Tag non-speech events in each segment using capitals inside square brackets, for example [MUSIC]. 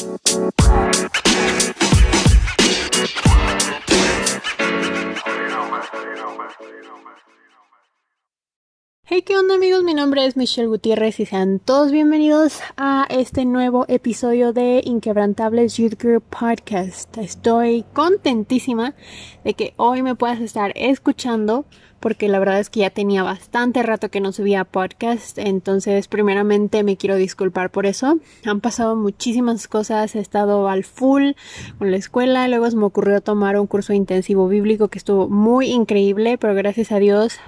Bye. ¿Qué onda amigos? Mi nombre es Michelle Gutiérrez y sean todos bienvenidos a este nuevo episodio de Inquebrantables Youth Group Podcast. Estoy contentísima de que hoy me puedas estar escuchando porque la verdad es que ya tenía bastante rato que no subía podcast, entonces primeramente me quiero disculpar por eso. Han pasado muchísimas cosas, he estado al full con la escuela, luego se me ocurrió tomar un curso intensivo bíblico que estuvo muy increíble, pero gracias a Dios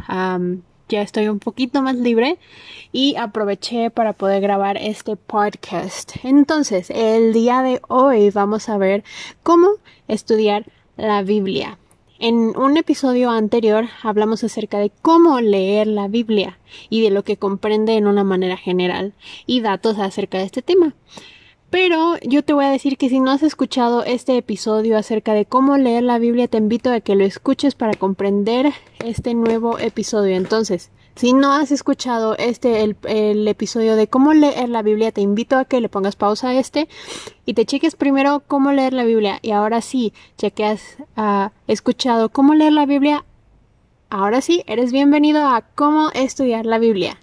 ya estoy un poquito más libre y aproveché para poder grabar este podcast. Entonces, el día de hoy vamos a ver cómo estudiar la Biblia. En un episodio anterior hablamos acerca de cómo leer la Biblia y de lo que comprende en una manera general y datos acerca de este tema. Pero yo te voy a decir que si no has escuchado este episodio acerca de cómo leer la Biblia, te invito a que lo escuches para comprender este nuevo episodio. Entonces, si no has escuchado este, el, episodio de cómo leer la Biblia, te invito a que le pongas pausa a este y te cheques primero cómo leer la Biblia. Y ahora sí, ya que has ah, escuchado cómo leer la Biblia, ahora sí, eres bienvenido a cómo estudiar la Biblia.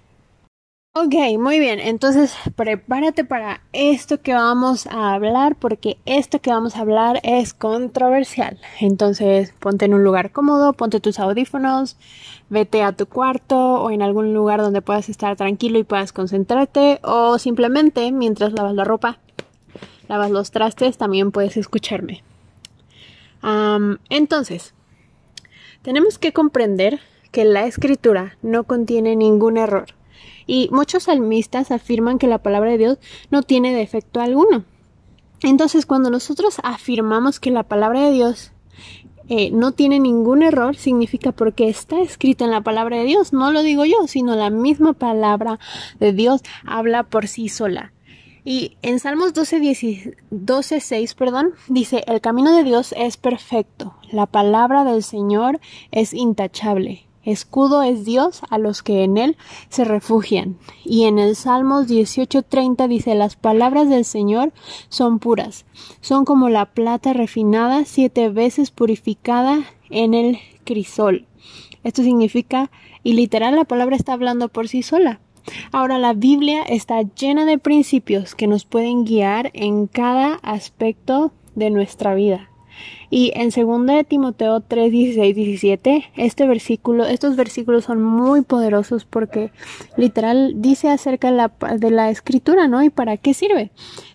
Ok, muy bien, entonces prepárate para esto que vamos a hablar porque esto que vamos a hablar es controversial. Entonces ponte en un lugar cómodo, ponte tus audífonos, vete a tu cuarto o en algún lugar donde puedas estar tranquilo y puedas concentrarte o simplemente mientras lavas la ropa, lavas los trastes, también puedes escucharme. entonces, tenemos que comprender que la escritura no contiene ningún error y muchos salmistas afirman que la palabra de Dios no tiene defecto alguno. Entonces, cuando nosotros afirmamos que la palabra de Dios eh, no tiene ningún error, significa porque está escrita en la palabra de Dios. No lo digo yo, sino la misma palabra de Dios habla por sí sola. Y en Salmos 12, 12, 6, perdón, dice, el camino de Dios es perfecto, la palabra del Señor es intachable. Escudo es Dios a los que en él se refugian. Y en el Salmos 18:30 dice, las palabras del Señor son puras, son como la plata refinada siete veces purificada en el crisol. Esto significa, y literal la palabra está hablando por sí sola. Ahora la Biblia está llena de principios que nos pueden guiar en cada aspecto de nuestra vida. Y en 2 de Timoteo 3, 16, 17, este versículo, estos versículos son muy poderosos porque literal dice acerca de la, de la escritura, ¿no? ¿Y para qué sirve?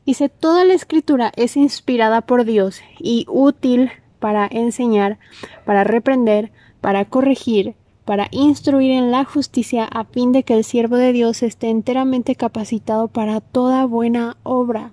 Dice, toda la escritura es inspirada por Dios y útil para enseñar, para reprender, para corregir, para instruir en la justicia a fin de que el siervo de Dios esté enteramente capacitado para toda buena obra.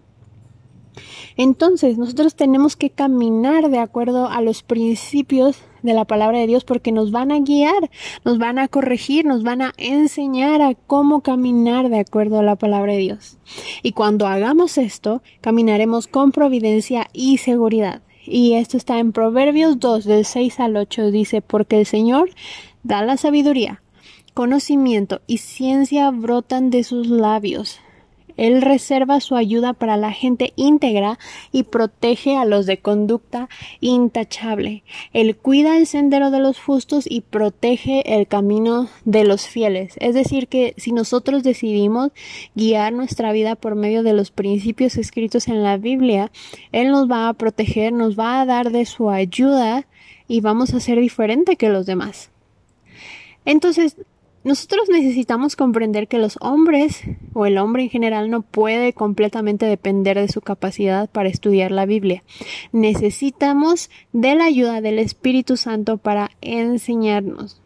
Entonces, nosotros tenemos que caminar de acuerdo a los principios de la palabra de Dios porque nos van a guiar, nos van a corregir, nos van a enseñar a cómo caminar de acuerdo a la palabra de Dios. Y cuando hagamos esto, caminaremos con providencia y seguridad. Y esto está en Proverbios 2 del 6 al 8 dice, porque el Señor da la sabiduría, conocimiento y ciencia brotan de sus labios. Él reserva su ayuda para la gente íntegra y protege a los de conducta intachable. Él cuida el sendero de los justos y protege el camino de los fieles. Es decir, que si nosotros decidimos guiar nuestra vida por medio de los principios escritos en la Biblia, Él nos va a proteger, nos va a dar de su ayuda y vamos a ser diferente que los demás. Entonces, nosotros necesitamos comprender que los hombres o el hombre en general no puede completamente depender de su capacidad para estudiar la Biblia. Necesitamos de la ayuda del Espíritu Santo para enseñarnos.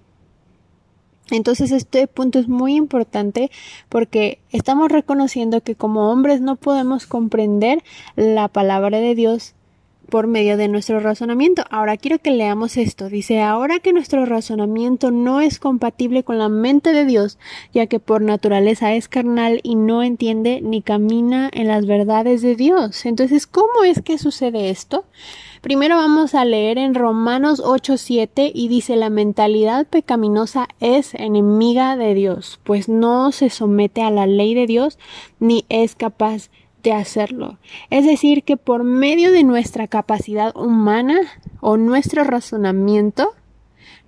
Entonces este punto es muy importante porque estamos reconociendo que como hombres no podemos comprender la palabra de Dios por medio de nuestro razonamiento. Ahora quiero que leamos esto. Dice, ahora que nuestro razonamiento no es compatible con la mente de Dios, ya que por naturaleza es carnal y no entiende ni camina en las verdades de Dios. Entonces, ¿cómo es que sucede esto? Primero vamos a leer en Romanos 8:7 y dice la mentalidad pecaminosa es enemiga de Dios, pues no se somete a la ley de Dios ni es capaz de hacerlo. Es decir, que por medio de nuestra capacidad humana o nuestro razonamiento,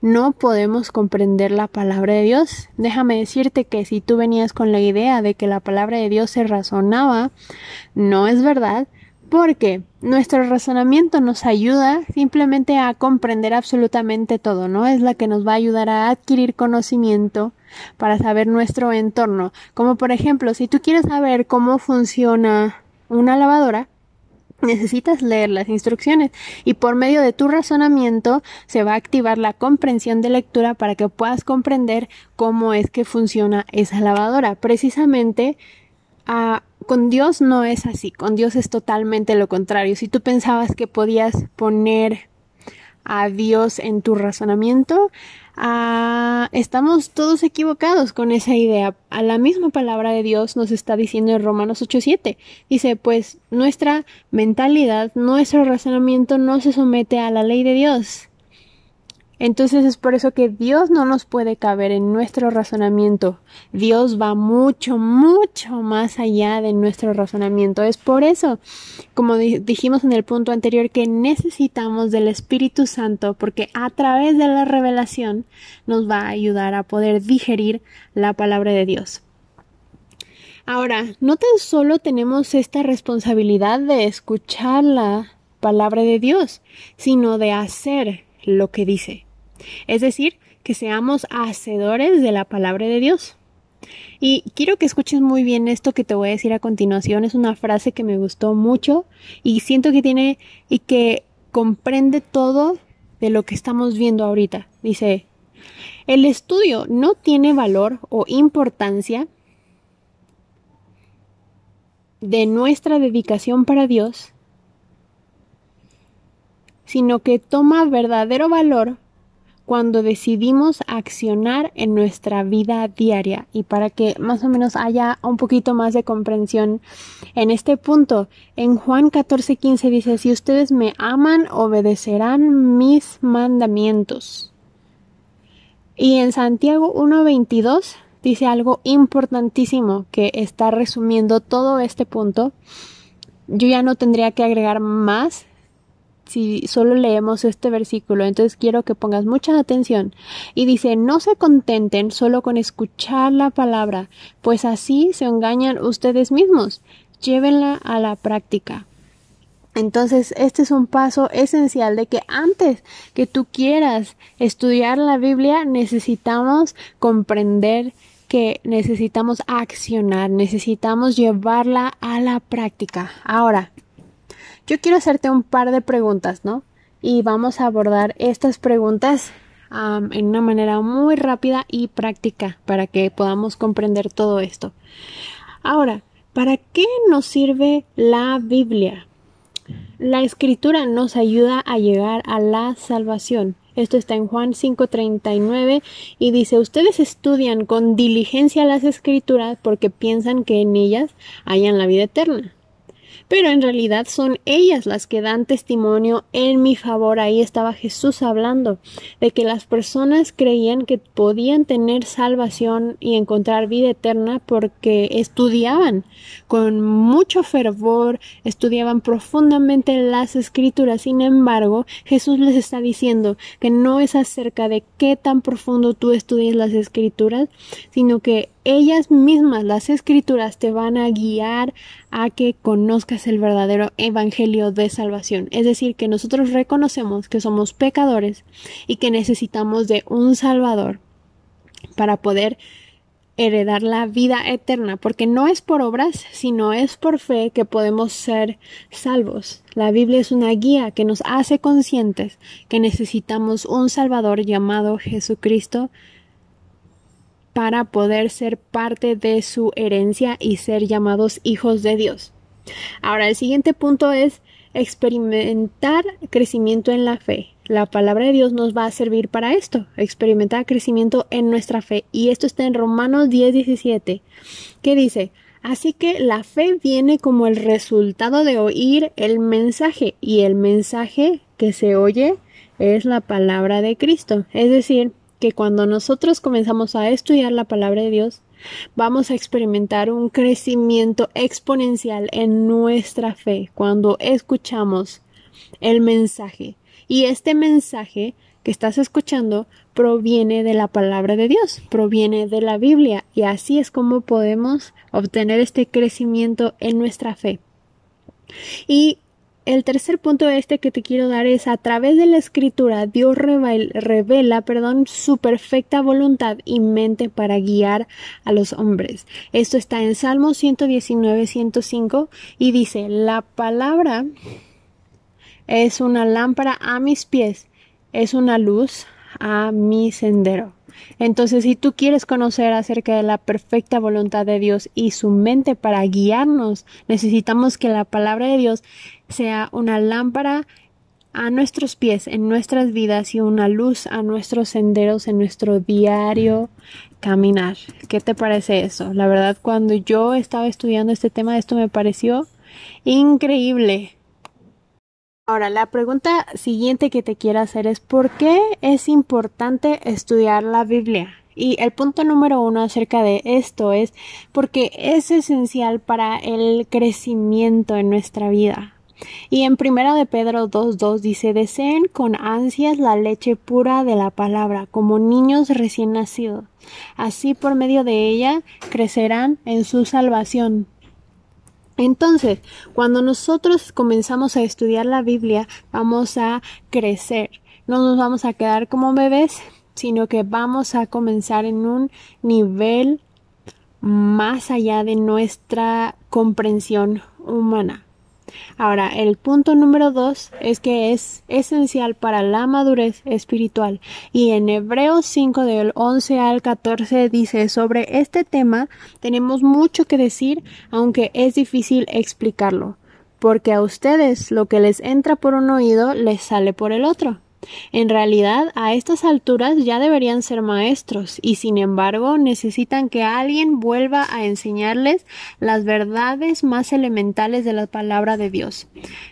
no podemos comprender la palabra de Dios. Déjame decirte que si tú venías con la idea de que la palabra de Dios se razonaba, no es verdad, porque nuestro razonamiento nos ayuda simplemente a comprender absolutamente todo, ¿no? Es la que nos va a ayudar a adquirir conocimiento para saber nuestro entorno. Como por ejemplo, si tú quieres saber cómo funciona una lavadora, necesitas leer las instrucciones y por medio de tu razonamiento se va a activar la comprensión de lectura para que puedas comprender cómo es que funciona esa lavadora. Precisamente ah, con Dios no es así, con Dios es totalmente lo contrario. Si tú pensabas que podías poner a Dios en tu razonamiento, Ah, estamos todos equivocados con esa idea. A la misma palabra de Dios nos está diciendo en Romanos 8:7. Dice, pues nuestra mentalidad, nuestro razonamiento no se somete a la ley de Dios. Entonces es por eso que Dios no nos puede caber en nuestro razonamiento. Dios va mucho, mucho más allá de nuestro razonamiento. Es por eso, como dijimos en el punto anterior, que necesitamos del Espíritu Santo porque a través de la revelación nos va a ayudar a poder digerir la palabra de Dios. Ahora, no tan solo tenemos esta responsabilidad de escuchar la palabra de Dios, sino de hacer lo que dice. Es decir, que seamos hacedores de la palabra de Dios. Y quiero que escuches muy bien esto que te voy a decir a continuación. Es una frase que me gustó mucho y siento que tiene y que comprende todo de lo que estamos viendo ahorita. Dice, el estudio no tiene valor o importancia de nuestra dedicación para Dios, sino que toma verdadero valor cuando decidimos accionar en nuestra vida diaria. Y para que más o menos haya un poquito más de comprensión en este punto en Juan 14:15 dice si ustedes me aman obedecerán mis mandamientos y en Santiago 1:22 dice algo importantísimo que está resumiendo todo este punto. Yo ya no tendría que agregar más si solo leemos este versículo, entonces quiero que pongas mucha atención. Y dice, no se contenten solo con escuchar la palabra, pues así se engañan ustedes mismos. Llévenla a la práctica. Entonces, este es un paso esencial de que antes que tú quieras estudiar la Biblia, necesitamos comprender que necesitamos accionar, necesitamos llevarla a la práctica. Ahora, yo quiero hacerte un par de preguntas, ¿no? Y vamos a abordar estas preguntas en una manera muy rápida y práctica para que podamos comprender todo esto. Ahora, ¿para qué nos sirve la Biblia? La escritura nos ayuda a llegar a la salvación. Esto está en Juan 5:39 y dice, ustedes estudian con diligencia las escrituras porque piensan que en ellas hayan la vida eterna pero en realidad son ellas las que dan testimonio en mi favor. Ahí estaba Jesús hablando de que las personas creían que podían tener salvación y encontrar vida eterna porque estudiaban con mucho fervor, estudiaban profundamente las escrituras. Sin embargo, Jesús les está diciendo que no es acerca de qué tan profundo tú estudies las escrituras, sino que ellas mismas, las escrituras, te van a guiar a que conozcas el verdadero evangelio de salvación. Es decir, que nosotros reconocemos que somos pecadores y que necesitamos de un Salvador para poder heredar la vida eterna, porque no es por obras, sino es por fe que podemos ser salvos. La Biblia es una guía que nos hace conscientes que necesitamos un Salvador llamado Jesucristo para poder ser parte de su herencia y ser llamados hijos de Dios. Ahora, el siguiente punto es experimentar crecimiento en la fe. La palabra de Dios nos va a servir para esto, experimentar crecimiento en nuestra fe. Y esto está en Romanos 10, 17, que dice, Así que la fe viene como el resultado de oír el mensaje y el mensaje que se oye es la palabra de Cristo. Es decir, que cuando nosotros comenzamos a estudiar la palabra de Dios, Vamos a experimentar un crecimiento exponencial en nuestra fe cuando escuchamos el mensaje. Y este mensaje que estás escuchando proviene de la palabra de Dios, proviene de la Biblia y así es como podemos obtener este crecimiento en nuestra fe. Y el tercer punto este que te quiero dar es a través de la escritura Dios revela, perdón, su perfecta voluntad y mente para guiar a los hombres. Esto está en Salmo 119, 105 y dice, la palabra es una lámpara a mis pies, es una luz a mi sendero. Entonces, si tú quieres conocer acerca de la perfecta voluntad de Dios y su mente para guiarnos, necesitamos que la palabra de Dios sea una lámpara a nuestros pies en nuestras vidas y una luz a nuestros senderos en nuestro diario caminar. ¿Qué te parece eso? La verdad, cuando yo estaba estudiando este tema, esto me pareció increíble. Ahora, la pregunta siguiente que te quiero hacer es ¿por qué es importante estudiar la Biblia? Y el punto número uno acerca de esto es porque es esencial para el crecimiento en nuestra vida. Y en primera de Pedro 2.2 dice deseen con ansias la leche pura de la palabra, como niños recién nacidos. Así por medio de ella crecerán en su salvación entonces, cuando nosotros comenzamos a estudiar la Biblia, vamos a crecer. No nos vamos a quedar como bebés, sino que vamos a comenzar en un nivel más allá de nuestra comprensión humana. Ahora, el punto número dos es que es esencial para la madurez espiritual. Y en Hebreos 5 del 11 al 14 dice sobre este tema tenemos mucho que decir, aunque es difícil explicarlo, porque a ustedes lo que les entra por un oído les sale por el otro. En realidad, a estas alturas ya deberían ser maestros y sin embargo necesitan que alguien vuelva a enseñarles las verdades más elementales de la palabra de Dios.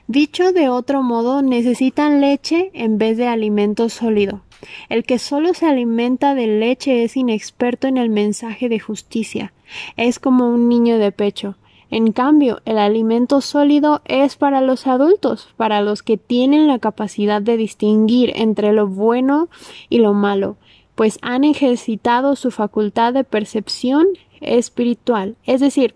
Dicho de otro modo, necesitan leche en vez de alimento sólido. El que solo se alimenta de leche es inexperto en el mensaje de justicia. Es como un niño de pecho. En cambio, el alimento sólido es para los adultos, para los que tienen la capacidad de distinguir entre lo bueno y lo malo, pues han ejercitado su facultad de percepción espiritual, es decir,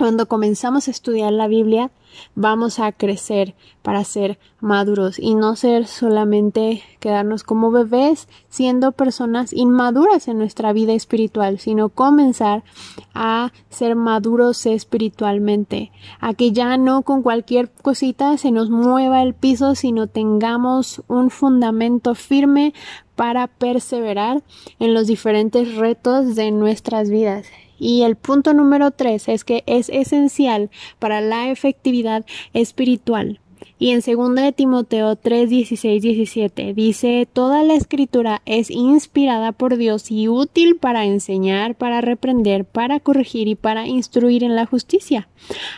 cuando comenzamos a estudiar la Biblia, vamos a crecer para ser maduros y no ser solamente quedarnos como bebés siendo personas inmaduras en nuestra vida espiritual, sino comenzar a ser maduros espiritualmente, a que ya no con cualquier cosita se nos mueva el piso, sino tengamos un fundamento firme para perseverar en los diferentes retos de nuestras vidas y el punto número tres es que es esencial para la efectividad espiritual. Y en 2 de Timoteo 3, 16, 17 dice, toda la escritura es inspirada por Dios y útil para enseñar, para reprender, para corregir y para instruir en la justicia,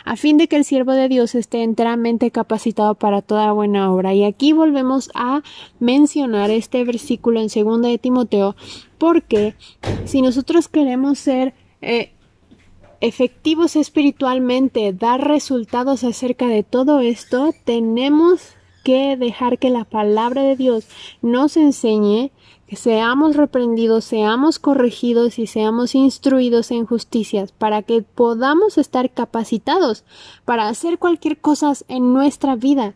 a fin de que el siervo de Dios esté enteramente capacitado para toda buena obra. Y aquí volvemos a mencionar este versículo en 2 de Timoteo, porque si nosotros queremos ser eh, efectivos espiritualmente, dar resultados acerca de todo esto, tenemos que dejar que la palabra de Dios nos enseñe, que seamos reprendidos, seamos corregidos y seamos instruidos en justicias para que podamos estar capacitados para hacer cualquier cosa en nuestra vida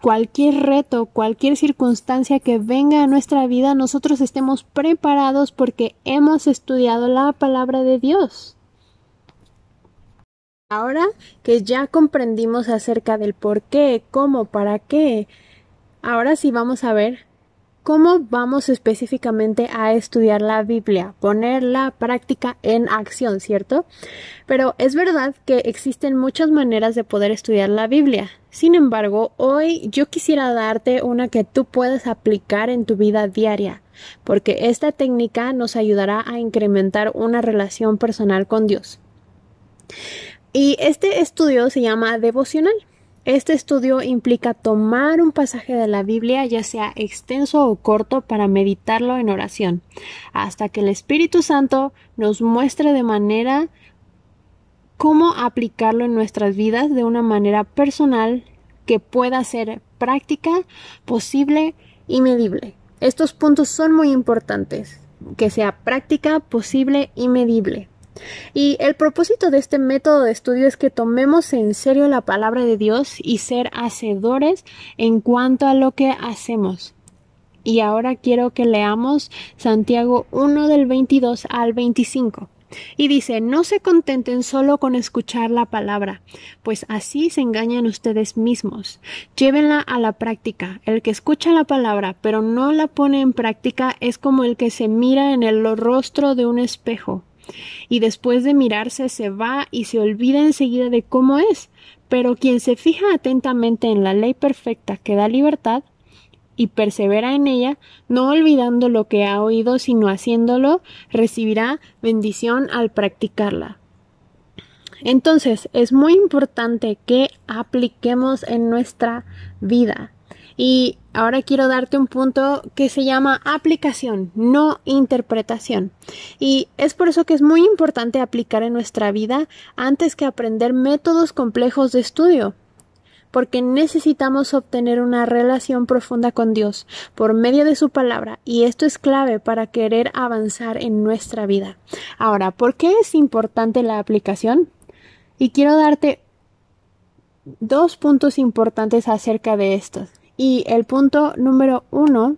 cualquier reto, cualquier circunstancia que venga a nuestra vida, nosotros estemos preparados porque hemos estudiado la palabra de Dios. Ahora que ya comprendimos acerca del por qué, cómo, para qué, ahora sí vamos a ver cómo vamos específicamente a estudiar la Biblia, poner la práctica en acción, ¿cierto? Pero es verdad que existen muchas maneras de poder estudiar la Biblia. Sin embargo, hoy yo quisiera darte una que tú puedas aplicar en tu vida diaria, porque esta técnica nos ayudará a incrementar una relación personal con Dios. Y este estudio se llama devocional. Este estudio implica tomar un pasaje de la Biblia, ya sea extenso o corto, para meditarlo en oración, hasta que el Espíritu Santo nos muestre de manera cómo aplicarlo en nuestras vidas de una manera personal que pueda ser práctica, posible y medible. Estos puntos son muy importantes, que sea práctica, posible y medible. Y el propósito de este método de estudio es que tomemos en serio la palabra de Dios y ser hacedores en cuanto a lo que hacemos. Y ahora quiero que leamos Santiago 1 del 22 al 25. Y dice, no se contenten solo con escuchar la palabra, pues así se engañan ustedes mismos. Llévenla a la práctica. El que escucha la palabra pero no la pone en práctica es como el que se mira en el rostro de un espejo. Y después de mirarse se va y se olvida enseguida de cómo es. Pero quien se fija atentamente en la ley perfecta que da libertad, y persevera en ella, no olvidando lo que ha oído, sino haciéndolo, recibirá bendición al practicarla. Entonces, es muy importante que apliquemos en nuestra vida. Y ahora quiero darte un punto que se llama aplicación, no interpretación. Y es por eso que es muy importante aplicar en nuestra vida antes que aprender métodos complejos de estudio porque necesitamos obtener una relación profunda con Dios por medio de su palabra y esto es clave para querer avanzar en nuestra vida. Ahora, ¿por qué es importante la aplicación? Y quiero darte dos puntos importantes acerca de estos. Y el punto número uno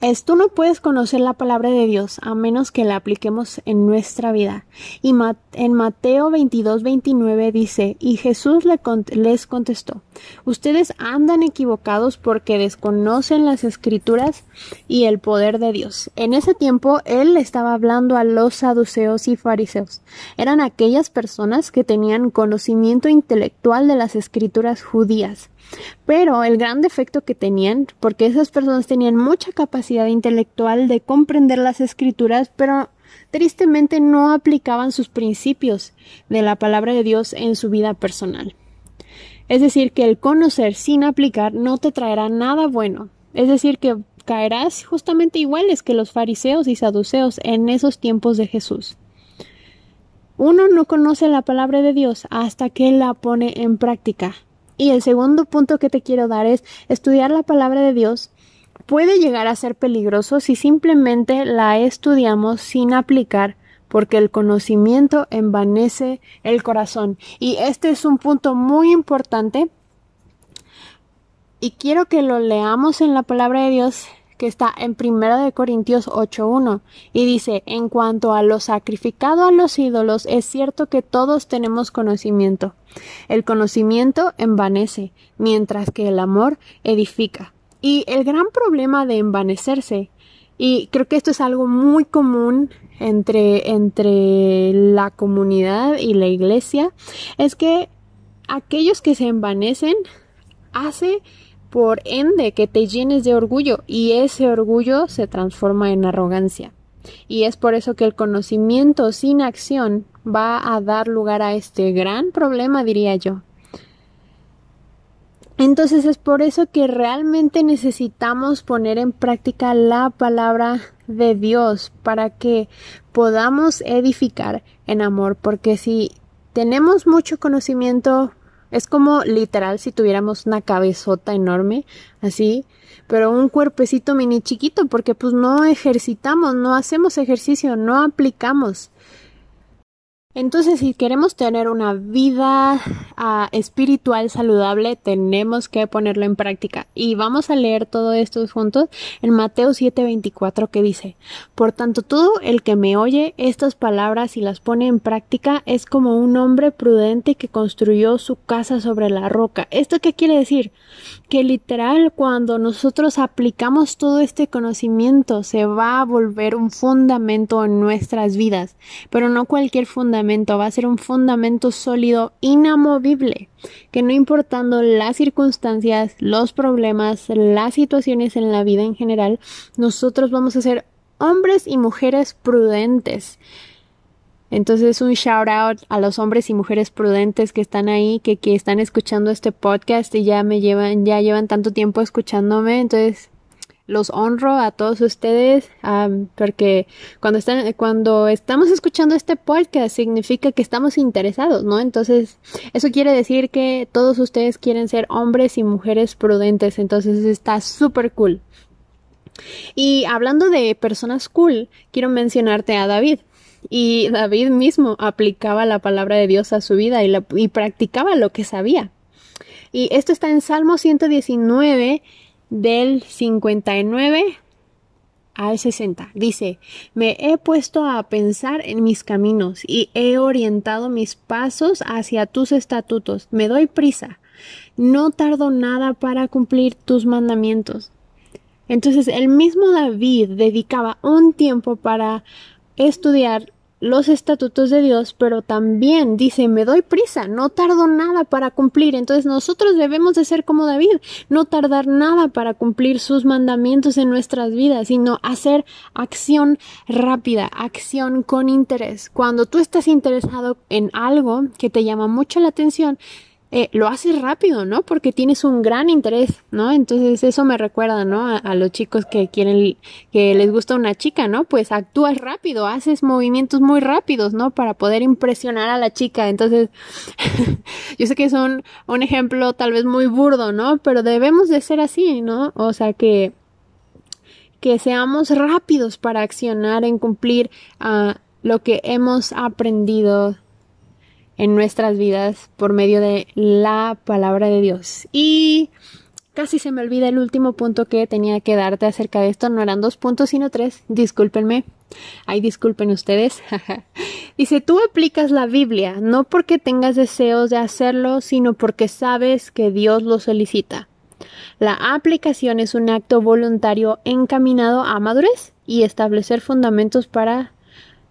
es tú no puedes conocer la palabra de Dios a menos que la apliquemos en nuestra vida. Y en Mateo 22, 29 dice, y Jesús les contestó, ustedes andan equivocados porque desconocen las escrituras y el poder de Dios. En ese tiempo él estaba hablando a los saduceos y fariseos. Eran aquellas personas que tenían conocimiento intelectual de las escrituras judías pero el gran defecto que tenían, porque esas personas tenían mucha capacidad intelectual de comprender las escrituras, pero tristemente no aplicaban sus principios de la palabra de Dios en su vida personal. Es decir, que el conocer sin aplicar no te traerá nada bueno. Es decir, que caerás justamente iguales que los fariseos y saduceos en esos tiempos de Jesús. Uno no conoce la palabra de Dios hasta que la pone en práctica. Y el segundo punto que te quiero dar es estudiar la palabra de Dios. Puede llegar a ser peligroso si simplemente la estudiamos sin aplicar porque el conocimiento envanece el corazón. Y este es un punto muy importante. Y quiero que lo leamos en la palabra de Dios que está en Primera de Corintios 8.1 y dice, en cuanto a lo sacrificado a los ídolos, es cierto que todos tenemos conocimiento. El conocimiento envanece, mientras que el amor edifica. Y el gran problema de envanecerse, y creo que esto es algo muy común entre, entre la comunidad y la iglesia, es que aquellos que se envanecen hace por ende que te llenes de orgullo y ese orgullo se transforma en arrogancia. Y es por eso que el conocimiento sin acción va a dar lugar a este gran problema, diría yo. Entonces es por eso que realmente necesitamos poner en práctica la palabra de Dios para que podamos edificar en amor, porque si tenemos mucho conocimiento, es como literal si tuviéramos una cabezota enorme, así, pero un cuerpecito mini chiquito, porque pues no ejercitamos, no hacemos ejercicio, no aplicamos. Entonces, si queremos tener una vida ah, espiritual saludable, tenemos que ponerlo en práctica. Y vamos a leer todo esto juntos en Mateo 7:24 que dice, Por tanto, todo el que me oye estas palabras y las pone en práctica es como un hombre prudente que construyó su casa sobre la roca. ¿Esto qué quiere decir? Que literal cuando nosotros aplicamos todo este conocimiento se va a volver un fundamento en nuestras vidas, pero no cualquier fundamento va a ser un fundamento sólido, inamovible, que no importando las circunstancias, los problemas, las situaciones en la vida en general, nosotros vamos a ser hombres y mujeres prudentes. Entonces un shout out a los hombres y mujeres prudentes que están ahí, que, que están escuchando este podcast y ya me llevan, ya llevan tanto tiempo escuchándome. Entonces los honro a todos ustedes porque cuando están cuando estamos escuchando este podcast significa que estamos interesados no entonces eso quiere decir que todos ustedes quieren ser hombres y mujeres prudentes entonces está súper cool. Y hablando de personas cool quiero mencionarte a David. Y David mismo aplicaba la palabra de Dios a su vida y, y practicaba lo que sabía. Y esto está en Salmo 119 del 59 al 60. Dice, me he puesto a pensar en mis caminos y he orientado mis pasos hacia tus estatutos. Me doy prisa. No tardo nada para cumplir tus mandamientos. Entonces el mismo David dedicaba un tiempo para estudiar los estatutos de Dios, pero también dice, me doy prisa, no tardo nada para cumplir. Entonces nosotros debemos de ser como David, no tardar nada para cumplir sus mandamientos en nuestras vidas, sino hacer acción rápida, acción con interés. Cuando tú estás interesado en algo que te llama mucho la atención, eh, lo haces rápido, ¿no? Porque tienes un gran interés, ¿no? Entonces eso me recuerda, ¿no? A, los chicos que quieren, que les gusta una chica, ¿no? Pues actúas rápido, haces movimientos muy rápidos, ¿no? Para poder impresionar a la chica. Entonces, [LAUGHS] yo sé que es un, ejemplo tal vez muy burdo, ¿no? Pero debemos de ser así, ¿no? O sea que que seamos rápidos para accionar en cumplir uh, lo que hemos aprendido en nuestras vidas por medio de la palabra de Dios. Y casi se me olvida el último punto que tenía que darte acerca de esto. No eran dos puntos, sino tres. Discúlpenme. Ay, disculpen ustedes. [LAUGHS] Dice, tú aplicas la Biblia no porque tengas deseos de hacerlo, sino porque sabes que Dios lo solicita. La aplicación es un acto voluntario encaminado a madurez y establecer fundamentos para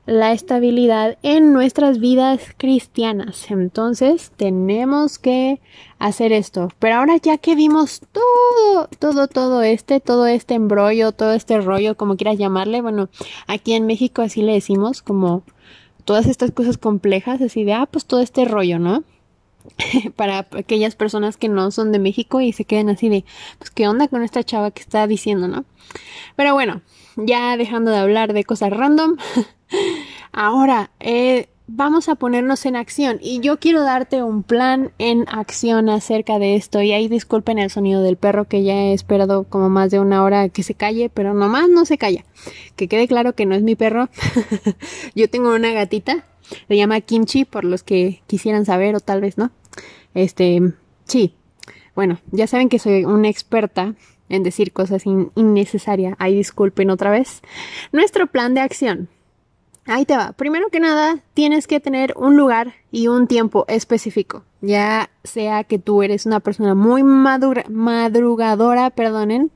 la estabilidad en nuestras vidas cristianas. Entonces tenemos que hacer esto. Pero ahora ya que vimos todo, todo, todo este, todo este embrollo, todo este rollo, como quieras llamarle, bueno, aquí en México así le decimos como todas estas cosas complejas, así de, ah, pues todo este rollo, ¿no? [LAUGHS] para aquellas personas que no son de México y se queden así de, pues, ¿qué onda con esta chava que está diciendo, no? Pero bueno, ya dejando de hablar de cosas random, [LAUGHS] ahora eh, vamos a ponernos en acción y yo quiero darte un plan en acción acerca de esto y ahí disculpen el sonido del perro que ya he esperado como más de una hora que se calle, pero nomás no se calla. Que quede claro que no es mi perro. [LAUGHS] yo tengo una gatita, se llama Kimchi por los que quisieran saber o tal vez no. Este, sí. Bueno, ya saben que soy una experta en decir cosas innecesarias. Ahí disculpen otra vez. Nuestro plan de acción. Ahí te va. Primero que nada, tienes que tener un lugar y un tiempo específico. Ya sea que tú eres una persona muy madrugadora, perdonen,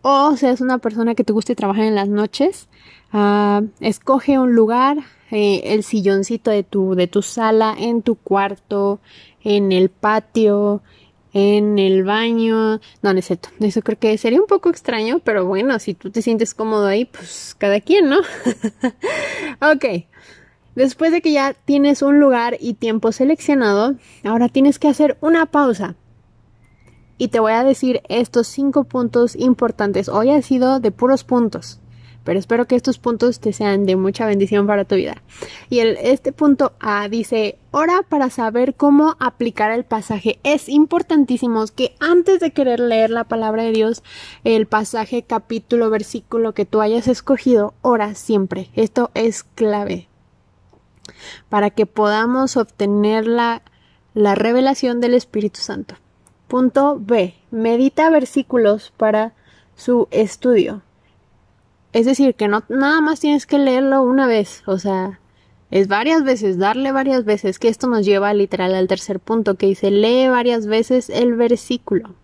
o seas una persona que te guste trabajar en las noches. Uh, escoge un lugar, eh, el silloncito de tu, de tu sala, en tu cuarto, en el patio, en el baño. No, no es. Eso creo que sería un poco extraño, pero bueno, si tú te sientes cómodo ahí, pues cada quien, ¿no? [LAUGHS] ok. Después de que ya tienes un lugar y tiempo seleccionado, ahora tienes que hacer una pausa. Y te voy a decir estos cinco puntos importantes. Hoy ha sido de puros puntos pero espero que estos puntos te sean de mucha bendición para tu vida. Y el, este punto A dice, ora para saber cómo aplicar el pasaje. Es importantísimo que antes de querer leer la palabra de Dios, el pasaje, capítulo, versículo que tú hayas escogido, ora siempre. Esto es clave para que podamos obtener la, la revelación del Espíritu Santo. Punto B. Medita versículos para su estudio. Es decir, que no nada más tienes que leerlo una vez, o sea, es varias veces, darle varias veces, que esto nos lleva literal al tercer punto que dice lee varias veces el versículo.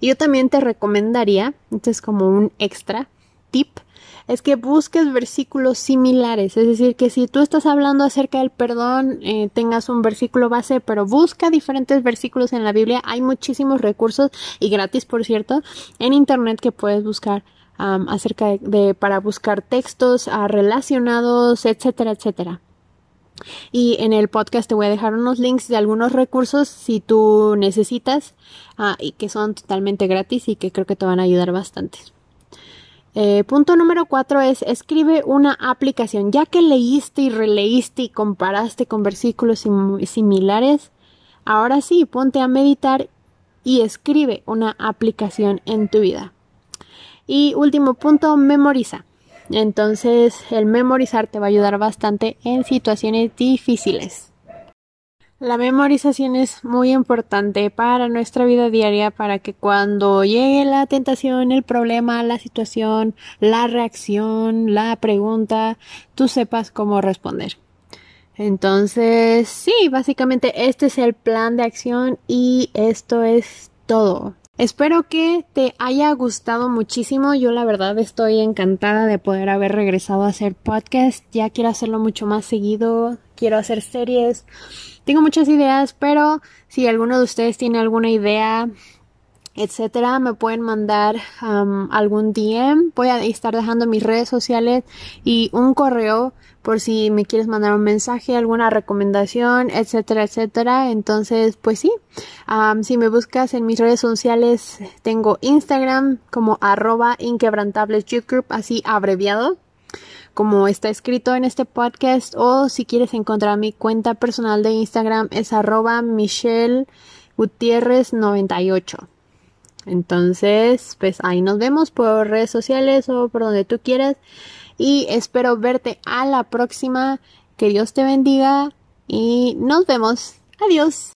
Y yo también te recomendaría, esto es como un extra tip, es que busques versículos similares, es decir, que si tú estás hablando acerca del perdón, eh, tengas un versículo base, pero busca diferentes versículos en la Biblia, hay muchísimos recursos y gratis, por cierto, en internet que puedes buscar acerca de, para buscar textos relacionados, etcétera, etcétera. Y en el podcast te voy a dejar unos links de algunos recursos si tú necesitas ah, y que son totalmente gratis y que creo que te van a ayudar bastante. Eh, punto número cuatro es escribe una aplicación. Ya que leíste y releíste y comparaste con versículos similares, ahora sí, ponte a meditar y escribe una aplicación en tu vida. Y último punto, memoriza. Entonces, el memorizar te va a ayudar bastante en situaciones difíciles. La memorización es muy importante para nuestra vida diaria para que cuando llegue la tentación, el problema, la situación, la reacción, la pregunta, tú sepas cómo responder. Entonces, sí, básicamente este es el plan de acción y esto es todo. Espero que te haya gustado muchísimo. Yo la verdad estoy encantada de poder haber regresado a hacer podcast. Ya quiero hacerlo mucho más seguido. Quiero hacer series tengo muchas ideas, pero si alguno de ustedes tiene alguna idea, etcétera, me pueden mandar um, algún DM. Voy a estar dejando mis redes sociales y un correo por si me quieres mandar un mensaje, alguna recomendación, etcétera, etcétera. Entonces, pues sí, um, si me buscas en mis redes sociales, tengo Instagram como arroba inquebrantables Group, así abreviado como está escrito en este podcast o si quieres encontrar mi cuenta personal de Instagram es arroba Michelle Gutiérrez 98. Entonces, pues ahí nos vemos por redes sociales o por donde tú quieras y espero verte a la próxima. Que Dios te bendiga y nos vemos. Adiós.